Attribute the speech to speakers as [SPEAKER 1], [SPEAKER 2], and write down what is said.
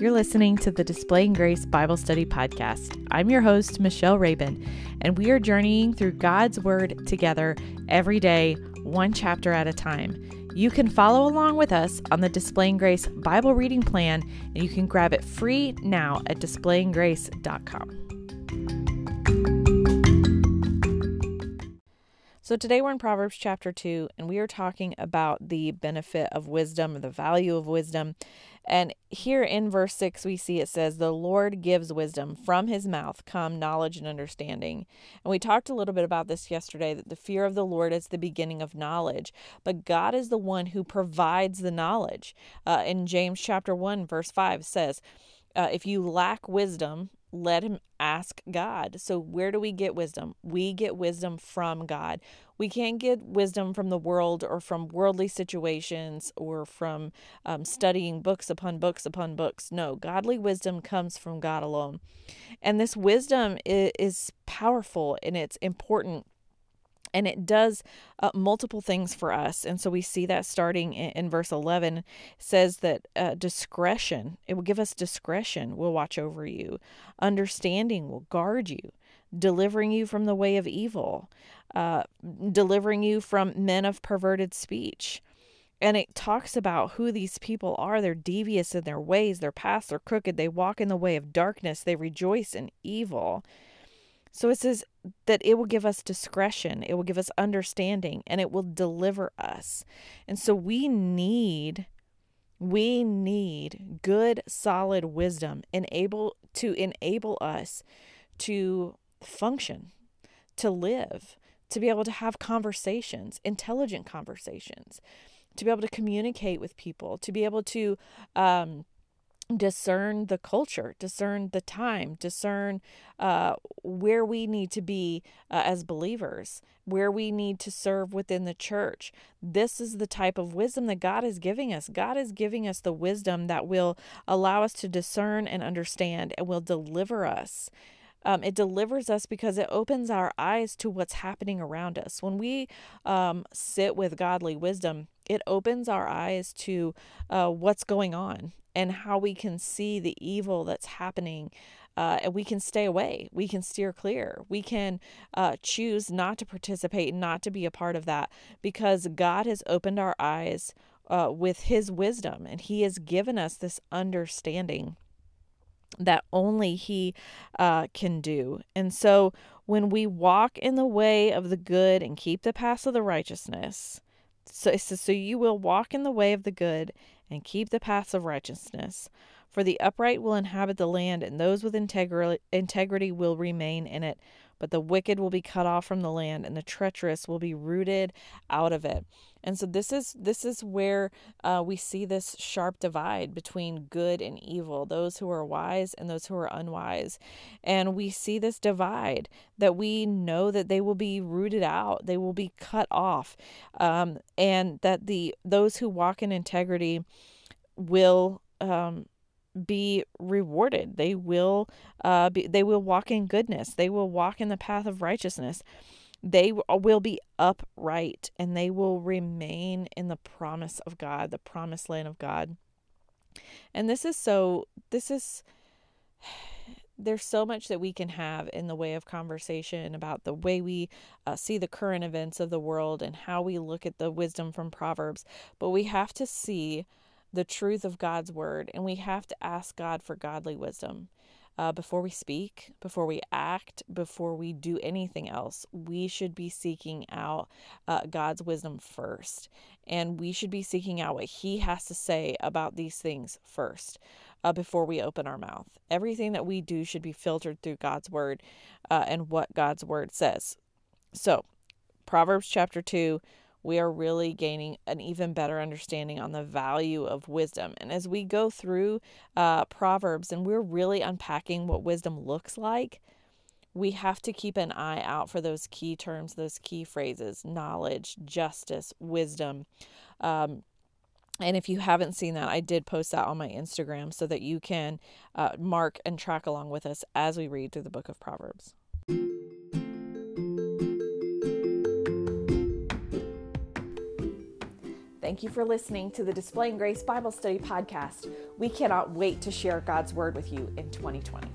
[SPEAKER 1] You're listening to the Displaying Grace Bible Study Podcast. I'm your host, Michelle Rabin, and we are journeying through God's Word together every day, one chapter at a time. You can follow along with us on the Displaying Grace Bible reading plan, and you can grab it free now at displayinggrace.com. So today we're in Proverbs chapter 2, and we are talking about the benefit of wisdom, the value of wisdom. And here in verse 6, we see it says, The Lord gives wisdom. From his mouth come knowledge and understanding. And we talked a little bit about this yesterday that the fear of the Lord is the beginning of knowledge, but God is the one who provides the knowledge. Uh, in James chapter 1, verse 5 says, uh, if you lack wisdom, let him ask God. So, where do we get wisdom? We get wisdom from God. We can't get wisdom from the world or from worldly situations or from um, studying books upon books upon books. No, godly wisdom comes from God alone. And this wisdom is, is powerful and it's important and it does uh, multiple things for us. And so we see that starting in, in verse 11 says that uh, discretion it will give us discretion will watch over you. Understanding will guard you. Delivering you from the way of evil. Uh, delivering you from men of perverted speech. And it talks about who these people are. They're devious in their ways, their paths are crooked, they walk in the way of darkness, they rejoice in evil. So it says that it will give us discretion, it will give us understanding, and it will deliver us. And so we need we need good solid wisdom enable to enable us to function, to live, to be able to have conversations, intelligent conversations, to be able to communicate with people, to be able to um, discern the culture, discern the time, discern uh, where we need to be uh, as believers, where we need to serve within the church. This is the type of wisdom that God is giving us. God is giving us the wisdom that will allow us to discern and understand and will deliver us. Um, it delivers us because it opens our eyes to what's happening around us. When we um, sit with godly wisdom, it opens our eyes to uh, what's going on and how we can see the evil that's happening. Uh, and we can stay away. We can steer clear. We can uh, choose not to participate, not to be a part of that, because God has opened our eyes uh, with His wisdom and He has given us this understanding that only He uh, can do. And so when we walk in the way of the good and keep the paths of the righteousness, so, so you will walk in the way of the good and keep the paths of righteousness. For the upright will inhabit the land, and those with integri- integrity will remain in it. But the wicked will be cut off from the land, and the treacherous will be rooted out of it. And so this is this is where uh, we see this sharp divide between good and evil, those who are wise and those who are unwise. And we see this divide that we know that they will be rooted out, they will be cut off, um, and that the those who walk in integrity will um, be rewarded. They will uh, be, they will walk in goodness. They will walk in the path of righteousness they will be upright and they will remain in the promise of God, the promised land of God. And this is so, this is, there's so much that we can have in the way of conversation about the way we uh, see the current events of the world and how we look at the wisdom from Proverbs. But we have to see the truth of God's word and we have to ask God for godly wisdom uh, before we speak, before we act, before we do anything else, we should be seeking out uh, God's wisdom first. And we should be seeking out what He has to say about these things first uh, before we open our mouth. Everything that we do should be filtered through God's word uh, and what God's word says. So, Proverbs chapter 2 we are really gaining an even better understanding on the value of wisdom. And as we go through uh, Proverbs and we're really unpacking what wisdom looks like, we have to keep an eye out for those key terms, those key phrases knowledge, justice, wisdom. Um, and if you haven't seen that, I did post that on my Instagram so that you can uh, mark and track along with us as we read through the book of Proverbs. Thank you for listening to the Displaying Grace Bible Study podcast. We cannot wait to share God's Word with you in 2020.